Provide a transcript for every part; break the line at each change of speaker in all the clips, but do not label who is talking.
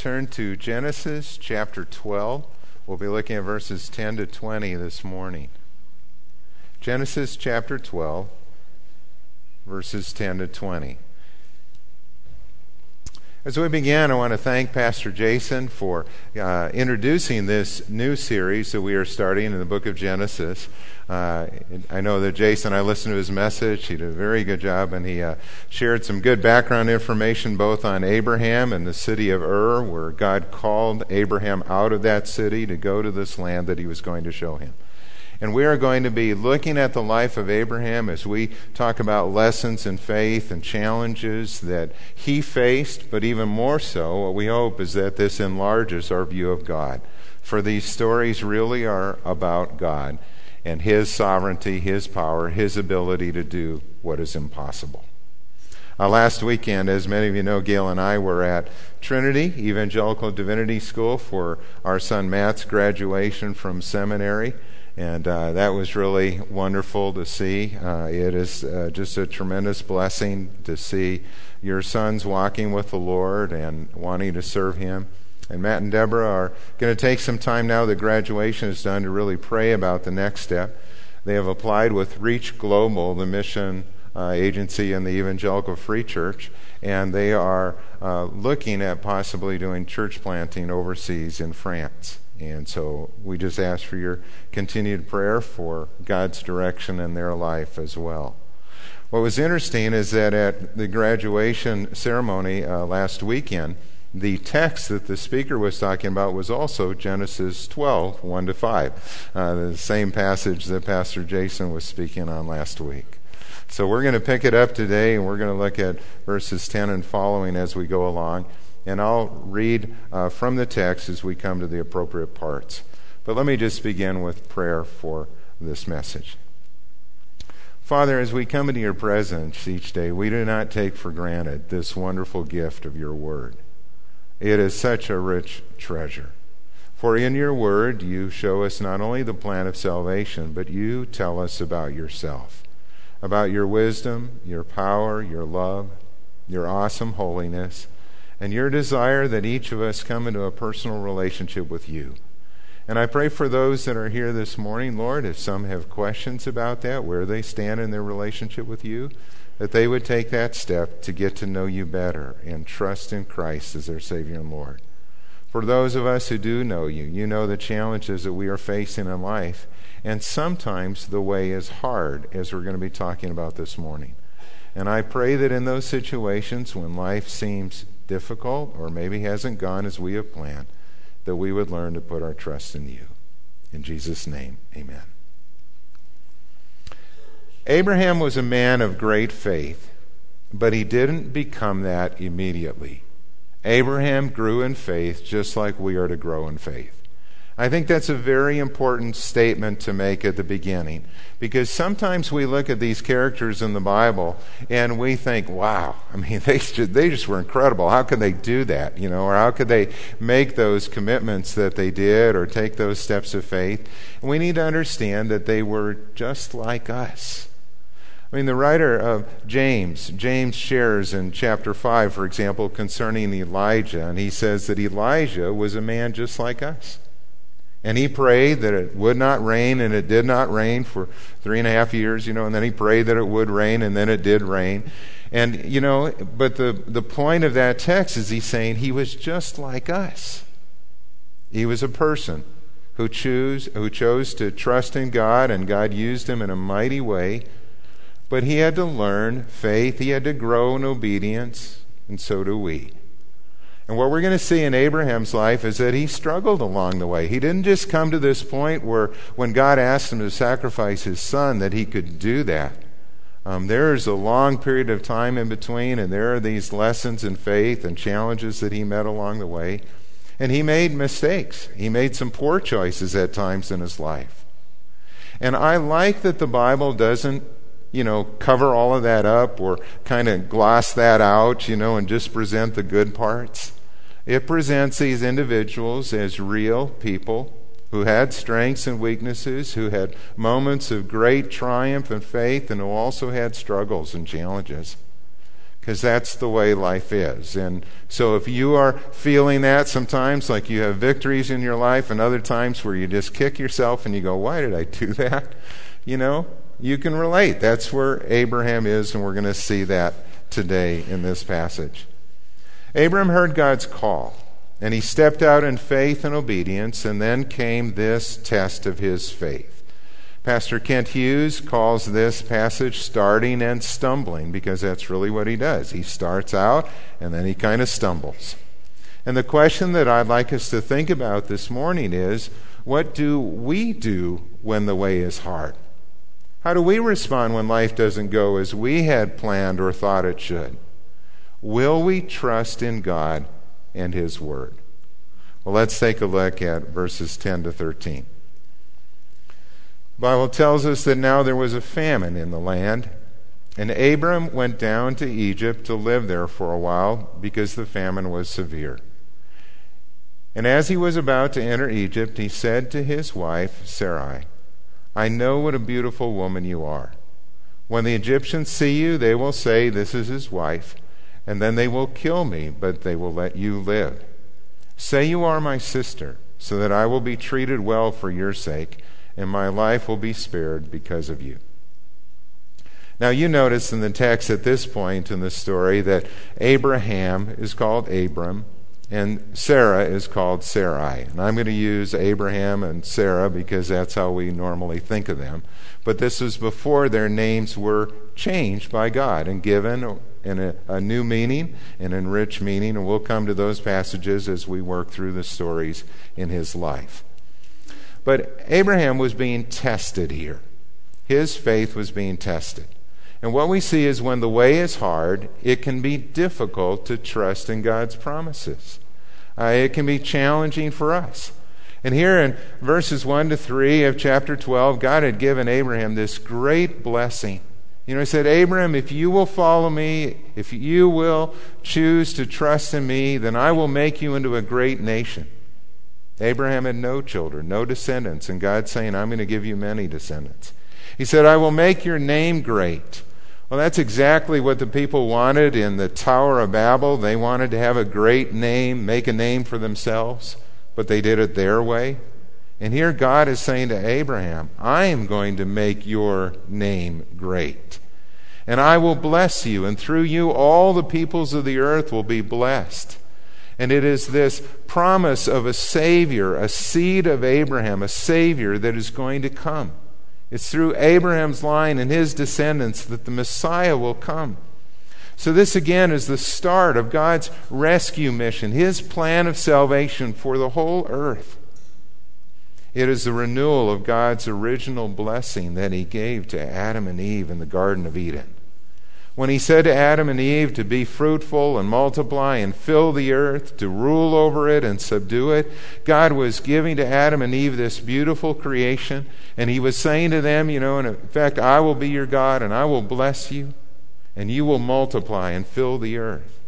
turn to Genesis chapter 12. We'll be looking at verses 10 to 20 this morning. Genesis chapter 12, verses 10 to 20. As we begin, I want to thank Pastor Jason for uh, introducing this new series that we are starting in the book of Genesis. Uh, I know that Jason, I listened to his message. He did a very good job, and he uh, shared some good background information both on Abraham and the city of Ur, where God called Abraham out of that city to go to this land that he was going to show him. And we are going to be looking at the life of Abraham as we talk about lessons in faith and challenges that he faced, but even more so, what we hope is that this enlarges our view of God. For these stories really are about God and his sovereignty, his power, his ability to do what is impossible. Uh, last weekend, as many of you know, Gail and I were at Trinity Evangelical Divinity School for our son Matt's graduation from seminary. And uh, that was really wonderful to see. Uh, it is uh, just a tremendous blessing to see your sons walking with the Lord and wanting to serve Him. And Matt and Deborah are going to take some time now that graduation is done to really pray about the next step. They have applied with Reach Global, the mission uh, agency in the Evangelical Free Church, and they are uh, looking at possibly doing church planting overseas in France. And so we just ask for your continued prayer for God's direction in their life as well. What was interesting is that at the graduation ceremony uh, last weekend, the text that the speaker was talking about was also Genesis 12, 1 to 5, uh, the same passage that Pastor Jason was speaking on last week. So we're going to pick it up today and we're going to look at verses 10 and following as we go along and I'll read uh, from the text as we come to the appropriate parts. But let me just begin with prayer for this message. Father, as we come into your presence each day, we do not take for granted this wonderful gift of your word. It is such a rich treasure. For in your word, you show us not only the plan of salvation, but you tell us about yourself, about your wisdom, your power, your love, your awesome holiness and your desire that each of us come into a personal relationship with you. And I pray for those that are here this morning, Lord, if some have questions about that, where they stand in their relationship with you, that they would take that step to get to know you better and trust in Christ as their Savior and Lord. For those of us who do know you, you know the challenges that we are facing in life, and sometimes the way is hard, as we're going to be talking about this morning. And I pray that in those situations when life seems difficult or maybe hasn't gone as we have planned, that we would learn to put our trust in you. In Jesus' name, amen. Abraham was a man of great faith, but he didn't become that immediately. Abraham grew in faith just like we are to grow in faith. I think that's a very important statement to make at the beginning because sometimes we look at these characters in the Bible and we think, wow, I mean, they just, they just were incredible. How could they do that? You know, or how could they make those commitments that they did or take those steps of faith? And we need to understand that they were just like us. I mean, the writer of James, James shares in chapter 5, for example, concerning Elijah, and he says that Elijah was a man just like us. And he prayed that it would not rain, and it did not rain for three and a half years, you know, and then he prayed that it would rain, and then it did rain. And, you know, but the, the point of that text is he's saying he was just like us. He was a person who, choose, who chose to trust in God, and God used him in a mighty way. But he had to learn faith, he had to grow in obedience, and so do we. And what we're going to see in Abraham's life is that he struggled along the way. He didn't just come to this point where, when God asked him to sacrifice his son, that he could do that. Um, there is a long period of time in between, and there are these lessons in faith and challenges that he met along the way. And he made mistakes. He made some poor choices at times in his life. And I like that the Bible doesn't you know, cover all of that up or kind of gloss that out, you know, and just present the good parts. It presents these individuals as real people who had strengths and weaknesses, who had moments of great triumph and faith, and who also had struggles and challenges. because that's the way life is. And so if you are feeling that sometimes, like you have victories in your life, and other times where you just kick yourself and you go, Why did I do that? You know, you can relate. That's where Abraham is, and we're going to see that today in this passage. Abram heard God's call, and he stepped out in faith and obedience, and then came this test of his faith. Pastor Kent Hughes calls this passage starting and stumbling because that's really what he does. He starts out and then he kind of stumbles. And the question that I'd like us to think about this morning is what do we do when the way is hard? How do we respond when life doesn't go as we had planned or thought it should? Will we trust in God and His Word? Well, let's take a look at verses 10 to 13. The Bible tells us that now there was a famine in the land, and Abram went down to Egypt to live there for a while because the famine was severe. And as he was about to enter Egypt, he said to his wife, Sarai, I know what a beautiful woman you are. When the Egyptians see you, they will say, This is his wife, and then they will kill me, but they will let you live. Say you are my sister, so that I will be treated well for your sake and my life will be spared because of you. Now, you notice in the text at this point in the story that Abraham is called Abram and Sarah is called Sarai. And I'm going to use Abraham and Sarah because that's how we normally think of them. But this was before their names were changed by God and given in a, a new meaning, an enriched meaning. And we'll come to those passages as we work through the stories in his life. But Abraham was being tested here. His faith was being tested. And what we see is when the way is hard, it can be difficult to trust in God's promises. Uh, it can be challenging for us. And here in verses 1 to 3 of chapter 12, God had given Abraham this great blessing. You know, He said, Abraham, if you will follow me, if you will choose to trust in me, then I will make you into a great nation. Abraham had no children, no descendants, and God's saying, I'm going to give you many descendants. He said, I will make your name great. Well, that's exactly what the people wanted in the Tower of Babel. They wanted to have a great name, make a name for themselves, but they did it their way. And here God is saying to Abraham, I am going to make your name great. And I will bless you, and through you all the peoples of the earth will be blessed. And it is this promise of a Savior, a seed of Abraham, a Savior that is going to come. It's through Abraham's line and his descendants that the Messiah will come. So, this again is the start of God's rescue mission, his plan of salvation for the whole earth. It is the renewal of God's original blessing that he gave to Adam and Eve in the Garden of Eden when he said to Adam and Eve to be fruitful and multiply and fill the earth, to rule over it and subdue it, God was giving to Adam and Eve this beautiful creation. And he was saying to them, you know, in fact, I will be your God and I will bless you and you will multiply and fill the earth.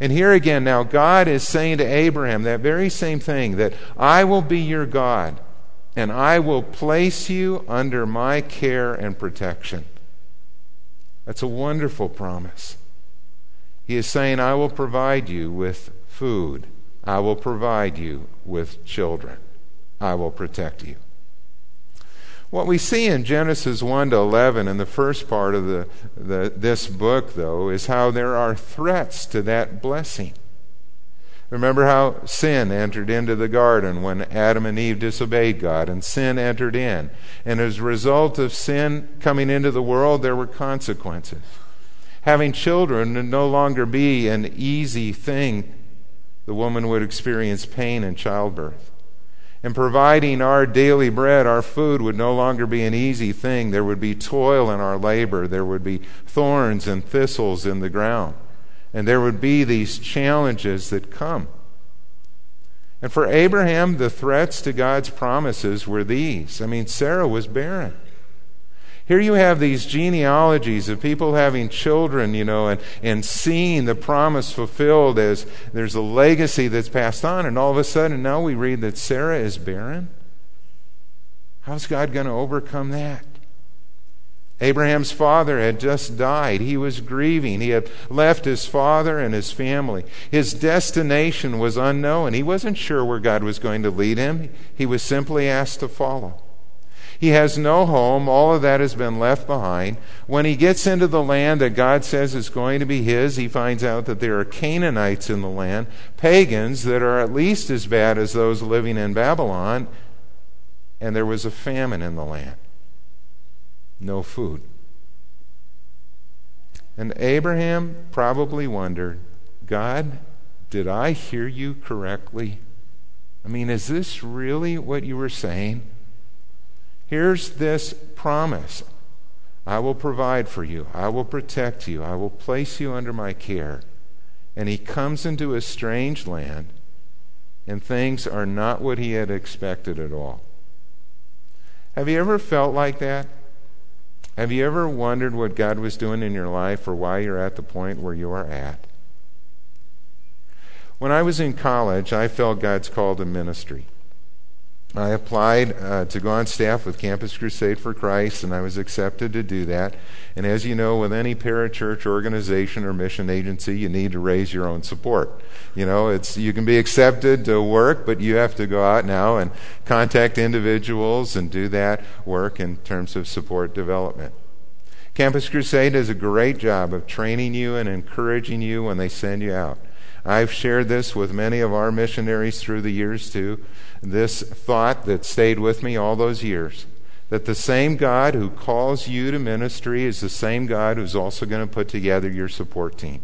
And here again, now God is saying to Abraham that very same thing that I will be your God and I will place you under my care and protection. That's a wonderful promise. He is saying, I will provide you with food. I will provide you with children. I will protect you. What we see in Genesis 1 to 11 in the first part of the, the, this book, though, is how there are threats to that blessing. Remember how sin entered into the garden when Adam and Eve disobeyed God, and sin entered in. And as a result of sin coming into the world, there were consequences. Having children would no longer be an easy thing. The woman would experience pain in childbirth. And providing our daily bread, our food, would no longer be an easy thing. There would be toil in our labor. There would be thorns and thistles in the ground. And there would be these challenges that come. And for Abraham, the threats to God's promises were these. I mean, Sarah was barren. Here you have these genealogies of people having children, you know, and, and seeing the promise fulfilled as there's a legacy that's passed on, and all of a sudden now we read that Sarah is barren. How's God going to overcome that? Abraham's father had just died. He was grieving. He had left his father and his family. His destination was unknown. He wasn't sure where God was going to lead him. He was simply asked to follow. He has no home. All of that has been left behind. When he gets into the land that God says is going to be his, he finds out that there are Canaanites in the land, pagans that are at least as bad as those living in Babylon, and there was a famine in the land no food. And Abraham probably wondered God, did I hear you correctly? I mean, is this really what you were saying? Here's this promise I will provide for you, I will protect you, I will place you under my care. And he comes into a strange land, and things are not what he had expected at all. Have you ever felt like that? Have you ever wondered what God was doing in your life or why you're at the point where you are at? When I was in college, I felt God's call to ministry. I applied uh, to go on staff with Campus Crusade for Christ, and I was accepted to do that. And as you know, with any parachurch organization or mission agency, you need to raise your own support. You know, it's you can be accepted to work, but you have to go out now and contact individuals and do that work in terms of support development. Campus Crusade does a great job of training you and encouraging you when they send you out. I've shared this with many of our missionaries through the years too. This thought that stayed with me all those years that the same God who calls you to ministry is the same God who's also going to put together your support team.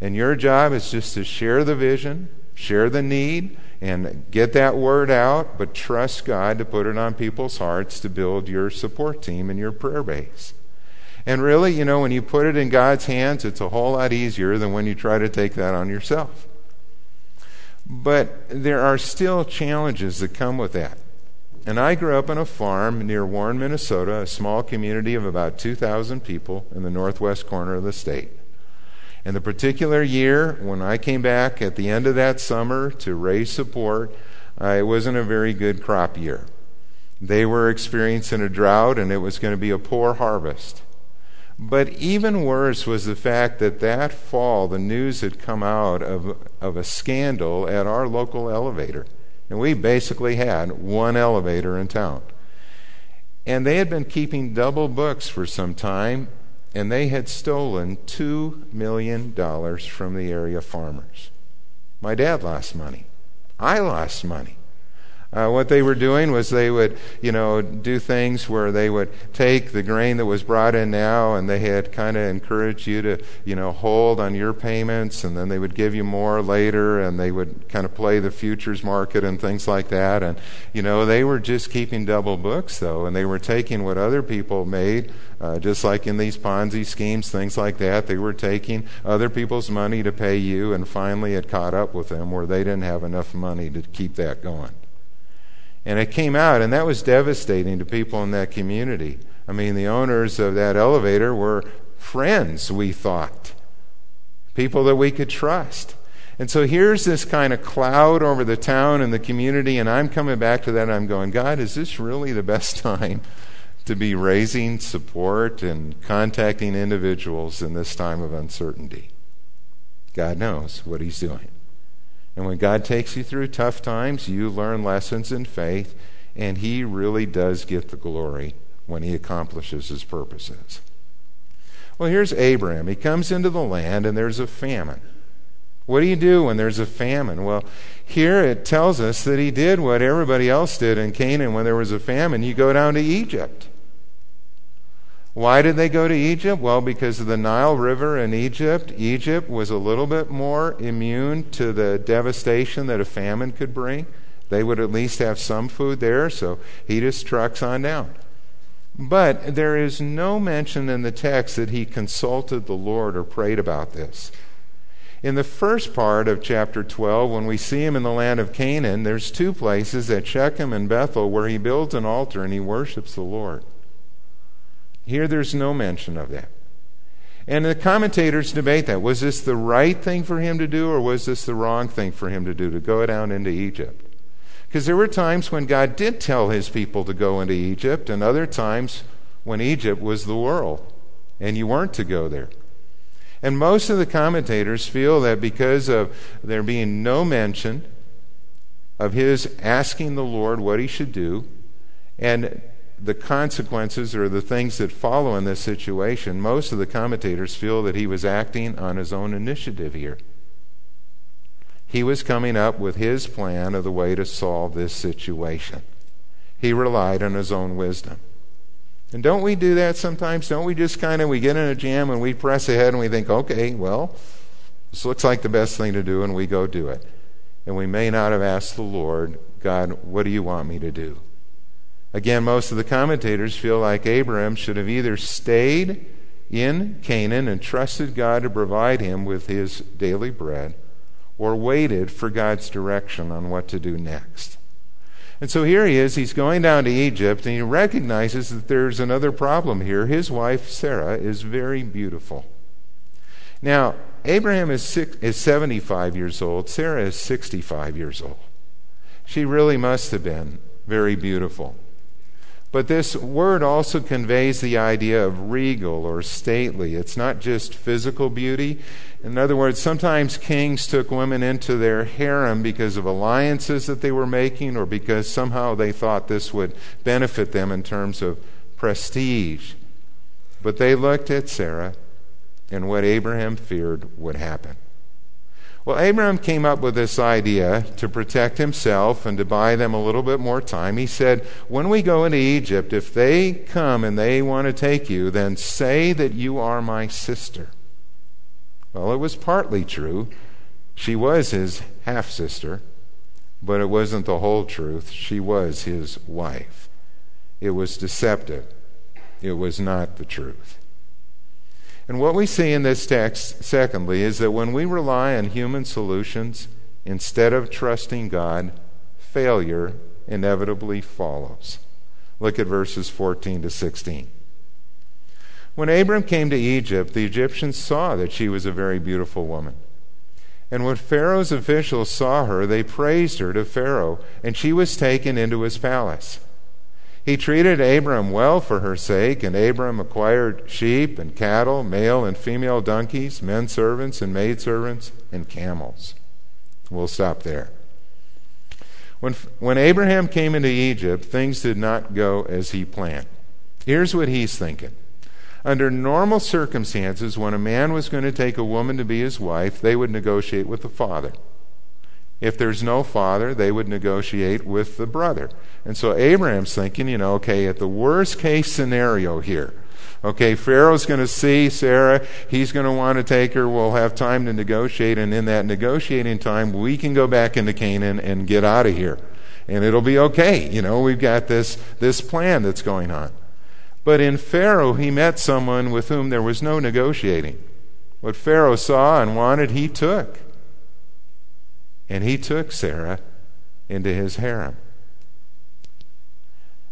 And your job is just to share the vision, share the need, and get that word out, but trust God to put it on people's hearts to build your support team and your prayer base. And really, you know, when you put it in God's hands, it's a whole lot easier than when you try to take that on yourself. But there are still challenges that come with that. And I grew up on a farm near Warren, Minnesota, a small community of about 2,000 people in the northwest corner of the state. And the particular year, when I came back at the end of that summer to raise support, uh, it wasn't a very good crop year. They were experiencing a drought, and it was going to be a poor harvest. But even worse was the fact that that fall, the news had come out of, of a scandal at our local elevator. And we basically had one elevator in town. And they had been keeping double books for some time, and they had stolen $2 million from the area farmers. My dad lost money. I lost money. Uh, what they were doing was they would, you know, do things where they would take the grain that was brought in now and they had kind of encouraged you to, you know, hold on your payments and then they would give you more later and they would kind of play the futures market and things like that. And, you know, they were just keeping double books though and they were taking what other people made, uh, just like in these Ponzi schemes, things like that. They were taking other people's money to pay you and finally it caught up with them where they didn't have enough money to keep that going. And it came out, and that was devastating to people in that community. I mean, the owners of that elevator were friends, we thought, people that we could trust. And so here's this kind of cloud over the town and the community, and I'm coming back to that, and I'm going, God, is this really the best time to be raising support and contacting individuals in this time of uncertainty? God knows what He's doing. And when God takes you through tough times, you learn lessons in faith, and He really does get the glory when He accomplishes His purposes. Well, here's Abraham. He comes into the land, and there's a famine. What do you do when there's a famine? Well, here it tells us that he did what everybody else did in Canaan when there was a famine. You go down to Egypt. Why did they go to Egypt? Well, because of the Nile River in Egypt. Egypt was a little bit more immune to the devastation that a famine could bring. They would at least have some food there, so he just trucks on down. But there is no mention in the text that he consulted the Lord or prayed about this. In the first part of chapter 12, when we see him in the land of Canaan, there's two places at Shechem and Bethel where he builds an altar and he worships the Lord. Here, there's no mention of that. And the commentators debate that. Was this the right thing for him to do, or was this the wrong thing for him to do, to go down into Egypt? Because there were times when God did tell his people to go into Egypt, and other times when Egypt was the world, and you weren't to go there. And most of the commentators feel that because of there being no mention of his asking the Lord what he should do, and the consequences or the things that follow in this situation, most of the commentators feel that he was acting on his own initiative here. He was coming up with his plan of the way to solve this situation. He relied on his own wisdom. And don't we do that sometimes? Don't we just kind of we get in a jam and we press ahead and we think, okay, well, this looks like the best thing to do, and we go do it. And we may not have asked the Lord, God, what do you want me to do? Again, most of the commentators feel like Abraham should have either stayed in Canaan and trusted God to provide him with his daily bread, or waited for God's direction on what to do next. And so here he is, he's going down to Egypt, and he recognizes that there's another problem here. His wife, Sarah, is very beautiful. Now, Abraham is, six, is 75 years old, Sarah is 65 years old. She really must have been very beautiful. But this word also conveys the idea of regal or stately. It's not just physical beauty. In other words, sometimes kings took women into their harem because of alliances that they were making or because somehow they thought this would benefit them in terms of prestige. But they looked at Sarah and what Abraham feared would happen. Well, Abraham came up with this idea to protect himself and to buy them a little bit more time. He said, When we go into Egypt, if they come and they want to take you, then say that you are my sister. Well, it was partly true. She was his half sister, but it wasn't the whole truth. She was his wife. It was deceptive, it was not the truth. And what we see in this text, secondly, is that when we rely on human solutions instead of trusting God, failure inevitably follows. Look at verses 14 to 16. When Abram came to Egypt, the Egyptians saw that she was a very beautiful woman. And when Pharaoh's officials saw her, they praised her to Pharaoh, and she was taken into his palace. He treated Abram well for her sake, and Abram acquired sheep and cattle, male and female donkeys, men servants and maid servants, and camels. We'll stop there. When, when Abraham came into Egypt, things did not go as he planned. Here's what he's thinking. Under normal circumstances, when a man was going to take a woman to be his wife, they would negotiate with the father. If there's no father, they would negotiate with the brother. And so Abraham's thinking, you know, okay, at the worst case scenario here, okay, Pharaoh's going to see Sarah. He's going to want to take her. We'll have time to negotiate. And in that negotiating time, we can go back into Canaan and get out of here. And it'll be okay. You know, we've got this, this plan that's going on. But in Pharaoh, he met someone with whom there was no negotiating. What Pharaoh saw and wanted, he took. And he took Sarah into his harem.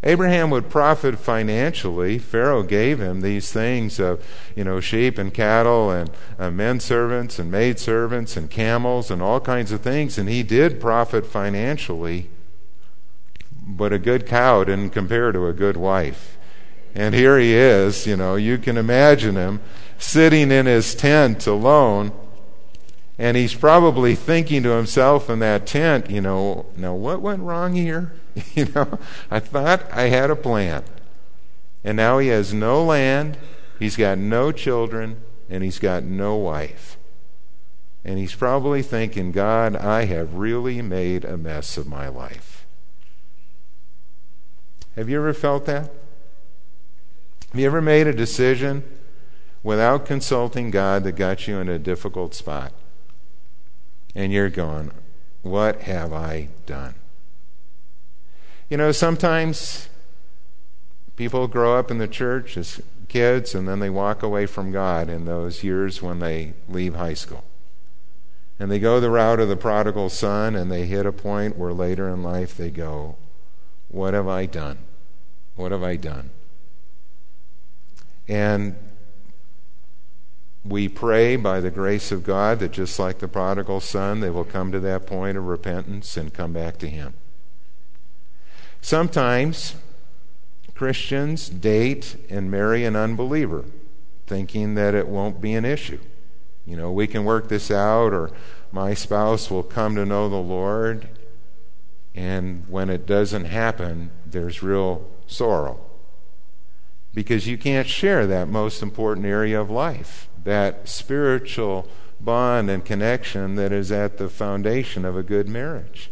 Abraham would profit financially. Pharaoh gave him these things of, you know, sheep and cattle and uh, men servants and maid servants and camels and all kinds of things, and he did profit financially. But a good cow didn't compare to a good wife. And here he is, you know, you can imagine him sitting in his tent alone and he's probably thinking to himself in that tent, you know, now what went wrong here? you know, I thought I had a plan. And now he has no land, he's got no children, and he's got no wife. And he's probably thinking, God, I have really made a mess of my life. Have you ever felt that? Have you ever made a decision without consulting God that got you in a difficult spot? And you're going, What have I done? You know, sometimes people grow up in the church as kids and then they walk away from God in those years when they leave high school. And they go the route of the prodigal son and they hit a point where later in life they go, What have I done? What have I done? And we pray by the grace of God that just like the prodigal son, they will come to that point of repentance and come back to Him. Sometimes Christians date and marry an unbeliever, thinking that it won't be an issue. You know, we can work this out, or my spouse will come to know the Lord. And when it doesn't happen, there's real sorrow. Because you can't share that most important area of life, that spiritual bond and connection that is at the foundation of a good marriage.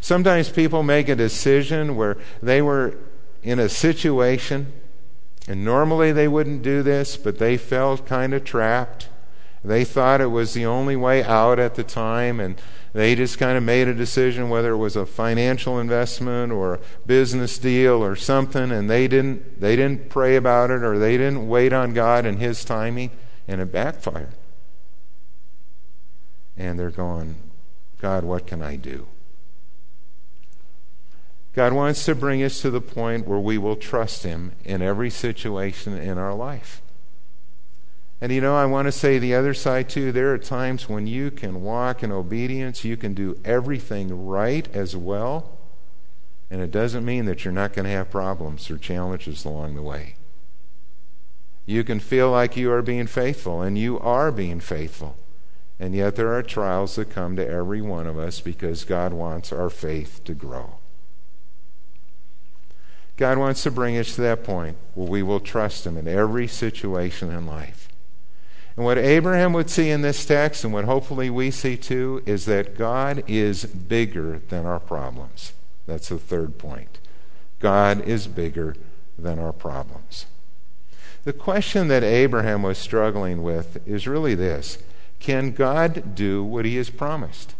Sometimes people make a decision where they were in a situation, and normally they wouldn't do this, but they felt kind of trapped. They thought it was the only way out at the time, and they just kind of made a decision whether it was a financial investment or a business deal or something, and they didn't they didn't pray about it or they didn't wait on God and His timing, and it backfired. And they're going, God, what can I do? God wants to bring us to the point where we will trust Him in every situation in our life. And you know, I want to say the other side too. There are times when you can walk in obedience, you can do everything right as well, and it doesn't mean that you're not going to have problems or challenges along the way. You can feel like you are being faithful, and you are being faithful. And yet there are trials that come to every one of us because God wants our faith to grow. God wants to bring us to that point where we will trust Him in every situation in life. And what Abraham would see in this text, and what hopefully we see too, is that God is bigger than our problems. That's the third point. God is bigger than our problems. The question that Abraham was struggling with is really this Can God do what He has promised?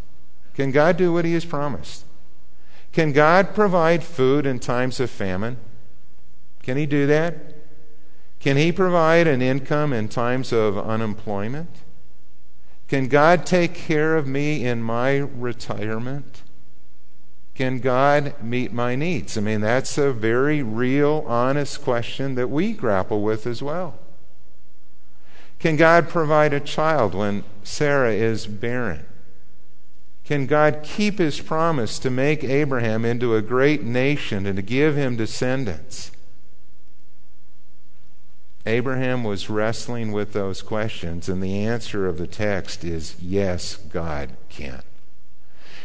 Can God do what He has promised? Can God provide food in times of famine? Can He do that? Can He provide an income in times of unemployment? Can God take care of me in my retirement? Can God meet my needs? I mean, that's a very real, honest question that we grapple with as well. Can God provide a child when Sarah is barren? Can God keep his promise to make Abraham into a great nation and to give him descendants? Abraham was wrestling with those questions, and the answer of the text is yes, God can.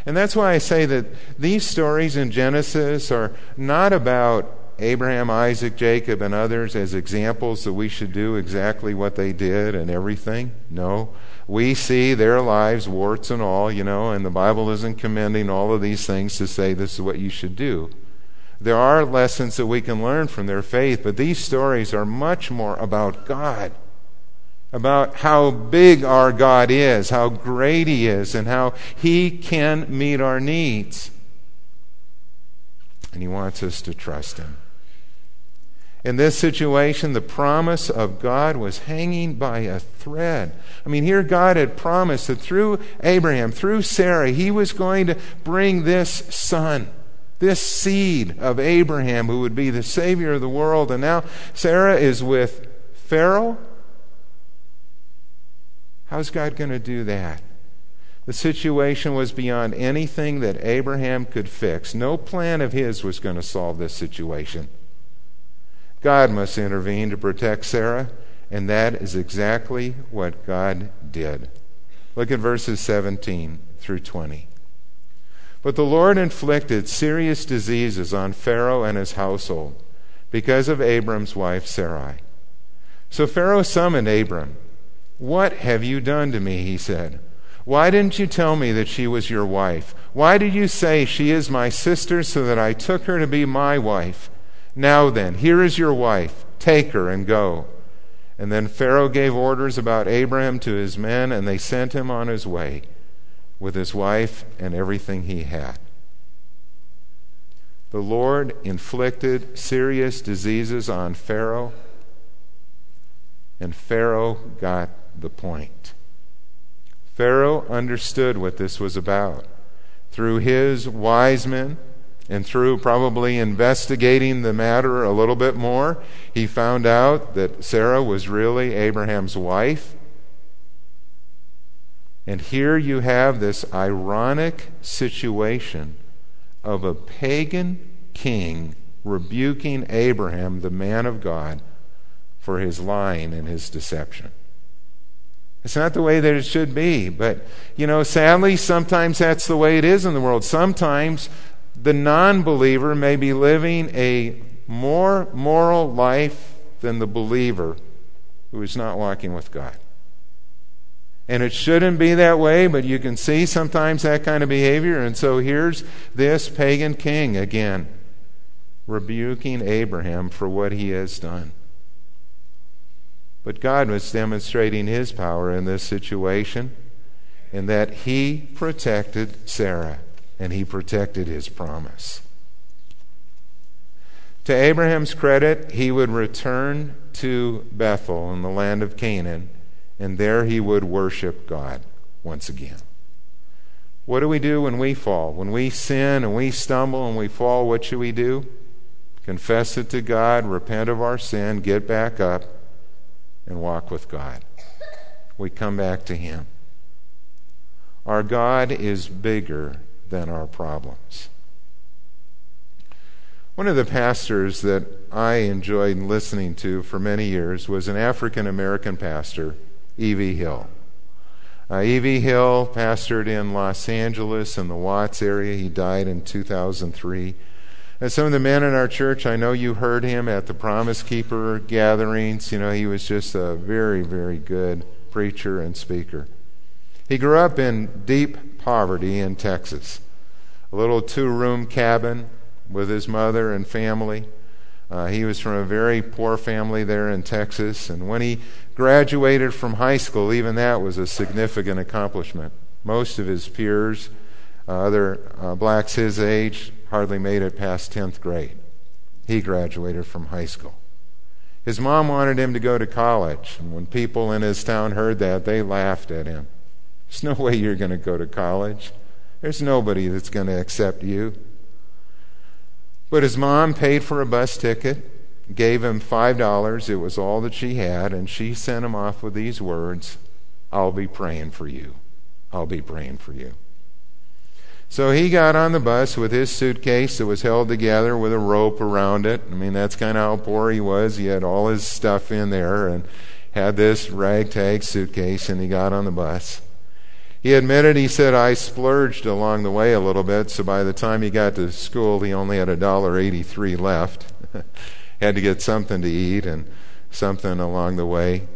And that's why I say that these stories in Genesis are not about Abraham, Isaac, Jacob, and others as examples that we should do exactly what they did and everything. No we see their lives, warts and all, you know, and the Bible isn't commending all of these things to say this is what you should do. There are lessons that we can learn from their faith, but these stories are much more about God, about how big our God is, how great He is, and how He can meet our needs. And He wants us to trust Him. In this situation, the promise of God was hanging by a thread. I mean, here God had promised that through Abraham, through Sarah, he was going to bring this son, this seed of Abraham who would be the Savior of the world. And now Sarah is with Pharaoh. How's God going to do that? The situation was beyond anything that Abraham could fix. No plan of his was going to solve this situation. God must intervene to protect Sarah, and that is exactly what God did. Look at verses 17 through 20. But the Lord inflicted serious diseases on Pharaoh and his household because of Abram's wife Sarai. So Pharaoh summoned Abram. What have you done to me? He said. Why didn't you tell me that she was your wife? Why did you say she is my sister so that I took her to be my wife? Now then, here is your wife. Take her and go. And then Pharaoh gave orders about Abraham to his men, and they sent him on his way with his wife and everything he had. The Lord inflicted serious diseases on Pharaoh, and Pharaoh got the point. Pharaoh understood what this was about. Through his wise men, and through probably investigating the matter a little bit more, he found out that Sarah was really Abraham's wife. And here you have this ironic situation of a pagan king rebuking Abraham, the man of God, for his lying and his deception. It's not the way that it should be, but you know, sadly, sometimes that's the way it is in the world. Sometimes the non believer may be living a more moral life than the believer who is not walking with God. And it shouldn't be that way, but you can see sometimes that kind of behavior. And so here's this pagan king again, rebuking Abraham for what he has done. But God was demonstrating his power in this situation in that he protected Sarah and he protected his promise. To Abraham's credit, he would return to Bethel in the land of Canaan, and there he would worship God once again. What do we do when we fall? When we sin and we stumble and we fall, what should we do? Confess it to God, repent of our sin, get back up, and walk with God. We come back to Him. Our God is bigger than our problems. One of the pastors that I enjoyed listening to for many years was an African American pastor, E.V. Hill. Uh, E.V. Hill pastored in Los Angeles in the Watts area. He died in 2003. And some of the men in our church, I know you heard him at the Promise Keeper gatherings. You know, he was just a very, very good preacher and speaker. He grew up in deep poverty in Texas. A little two room cabin with his mother and family. Uh, he was from a very poor family there in Texas. And when he graduated from high school, even that was a significant accomplishment. Most of his peers, uh, other uh, blacks his age, hardly made it past 10th grade. He graduated from high school. His mom wanted him to go to college, and when people in his town heard that, they laughed at him. There's no way you're going to go to college. There's nobody that's going to accept you. But his mom paid for a bus ticket, gave him $5. It was all that she had, and she sent him off with these words I'll be praying for you. I'll be praying for you. So he got on the bus with his suitcase that was held together with a rope around it. I mean, that's kind of how poor he was. He had all his stuff in there and had this ragtag suitcase, and he got on the bus. He admitted, he said, I splurged along the way a little bit, so by the time he got to school, he only had a dollar eighty-three left. had to get something to eat and something along the way.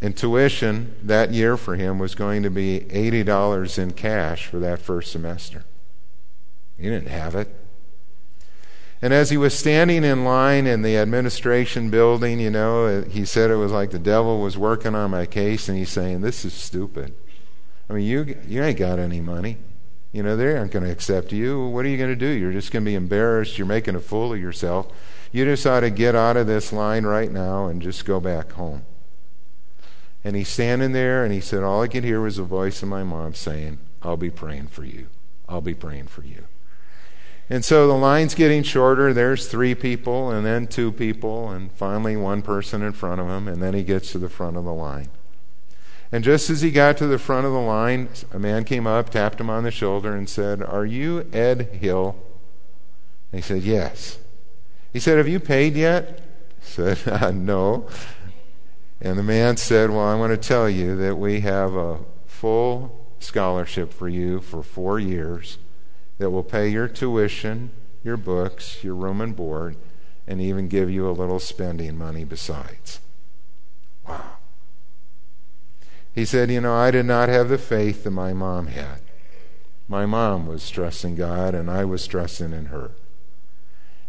And tuition that year for him was going to be $80 in cash for that first semester. He didn't have it. And as he was standing in line in the administration building, you know, he said it was like the devil was working on my case, and he's saying, This is stupid. I mean, you, you ain't got any money. You know, they aren't going to accept you. What are you going to do? You're just going to be embarrassed. You're making a fool of yourself. You just ought to get out of this line right now and just go back home. And he's standing there, and he said, All I could hear was the voice of my mom saying, I'll be praying for you. I'll be praying for you. And so the line's getting shorter. There's three people, and then two people, and finally one person in front of him, and then he gets to the front of the line. And just as he got to the front of the line, a man came up, tapped him on the shoulder, and said, Are you Ed Hill? And he said, Yes. He said, Have you paid yet? He said, uh, No. And the man said, Well, I want to tell you that we have a full scholarship for you for four years that will pay your tuition, your books, your room and board, and even give you a little spending money besides. Wow. He said, You know, I did not have the faith that my mom had. My mom was trusting God, and I was trusting in her.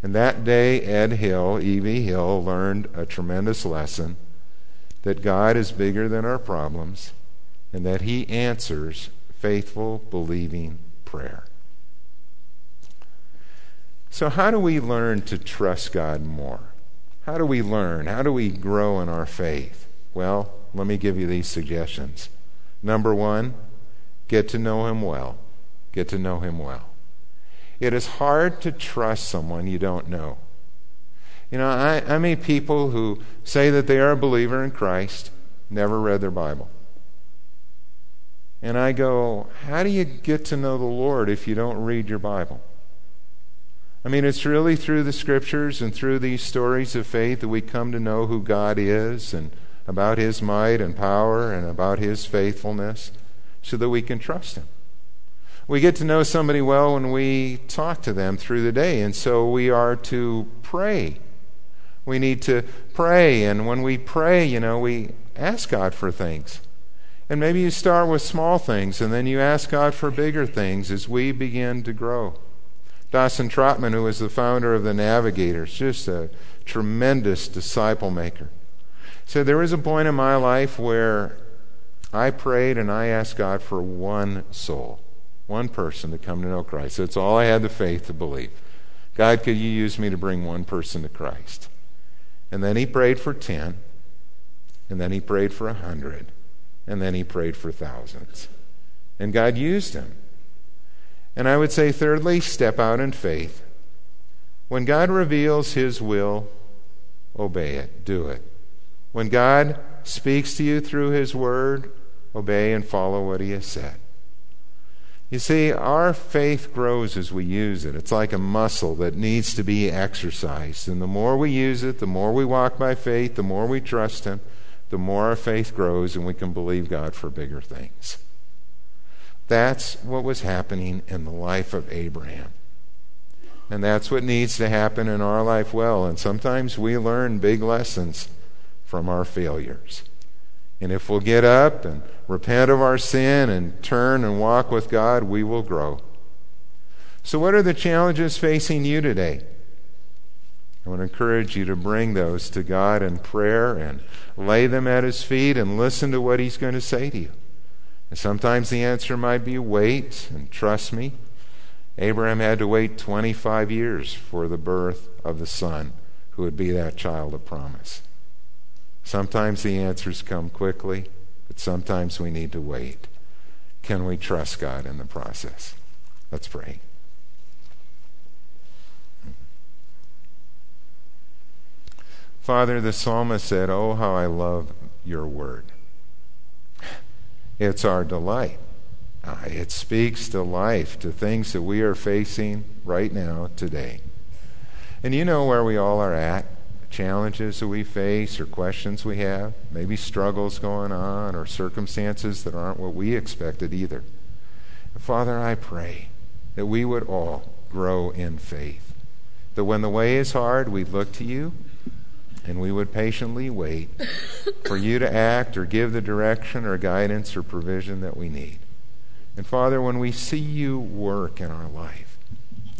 And that day, Ed Hill, E.V. Hill, learned a tremendous lesson that God is bigger than our problems and that He answers faithful, believing prayer. So, how do we learn to trust God more? How do we learn? How do we grow in our faith? Well, let me give you these suggestions. Number one, get to know Him well. Get to know Him well. It is hard to trust someone you don't know. You know, I, I meet people who say that they are a believer in Christ, never read their Bible. And I go, How do you get to know the Lord if you don't read your Bible? I mean, it's really through the scriptures and through these stories of faith that we come to know who God is and about His might and power and about His faithfulness so that we can trust Him. We get to know somebody well when we talk to them through the day, and so we are to pray. We need to pray, and when we pray, you know, we ask God for things. And maybe you start with small things, and then you ask God for bigger things as we begin to grow. Dawson Trotman, who was the founder of the Navigators, just a tremendous disciple maker. So there was a point in my life where I prayed and I asked God for one soul, one person to come to know Christ. That's all I had the faith to believe. God, could you use me to bring one person to Christ? And then he prayed for 10, and then he prayed for a 100, and then he prayed for thousands. And God used him. And I would say, thirdly, step out in faith. When God reveals His will, obey it, do it. When God speaks to you through His Word, obey and follow what He has said. You see, our faith grows as we use it. It's like a muscle that needs to be exercised. And the more we use it, the more we walk by faith, the more we trust Him, the more our faith grows and we can believe God for bigger things. That's what was happening in the life of Abraham. And that's what needs to happen in our life well. And sometimes we learn big lessons from our failures. And if we'll get up and repent of our sin and turn and walk with God, we will grow. So, what are the challenges facing you today? I want to encourage you to bring those to God in prayer and lay them at His feet and listen to what He's going to say to you. And sometimes the answer might be wait and trust me. Abraham had to wait 25 years for the birth of the son who would be that child of promise. Sometimes the answers come quickly, but sometimes we need to wait. Can we trust God in the process? Let's pray. Father, the psalmist said, Oh, how I love your word. It's our delight. Uh, it speaks to life, to things that we are facing right now, today. And you know where we all are at challenges that we face or questions we have, maybe struggles going on or circumstances that aren't what we expected either. Father, I pray that we would all grow in faith. That when the way is hard, we look to you and we would patiently wait for you to act or give the direction or guidance or provision that we need. And Father, when we see you work in our life,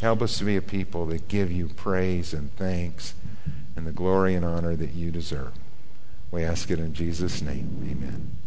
help us to be a people that give you praise and thanks and the glory and honor that you deserve. We ask it in Jesus' name. Amen.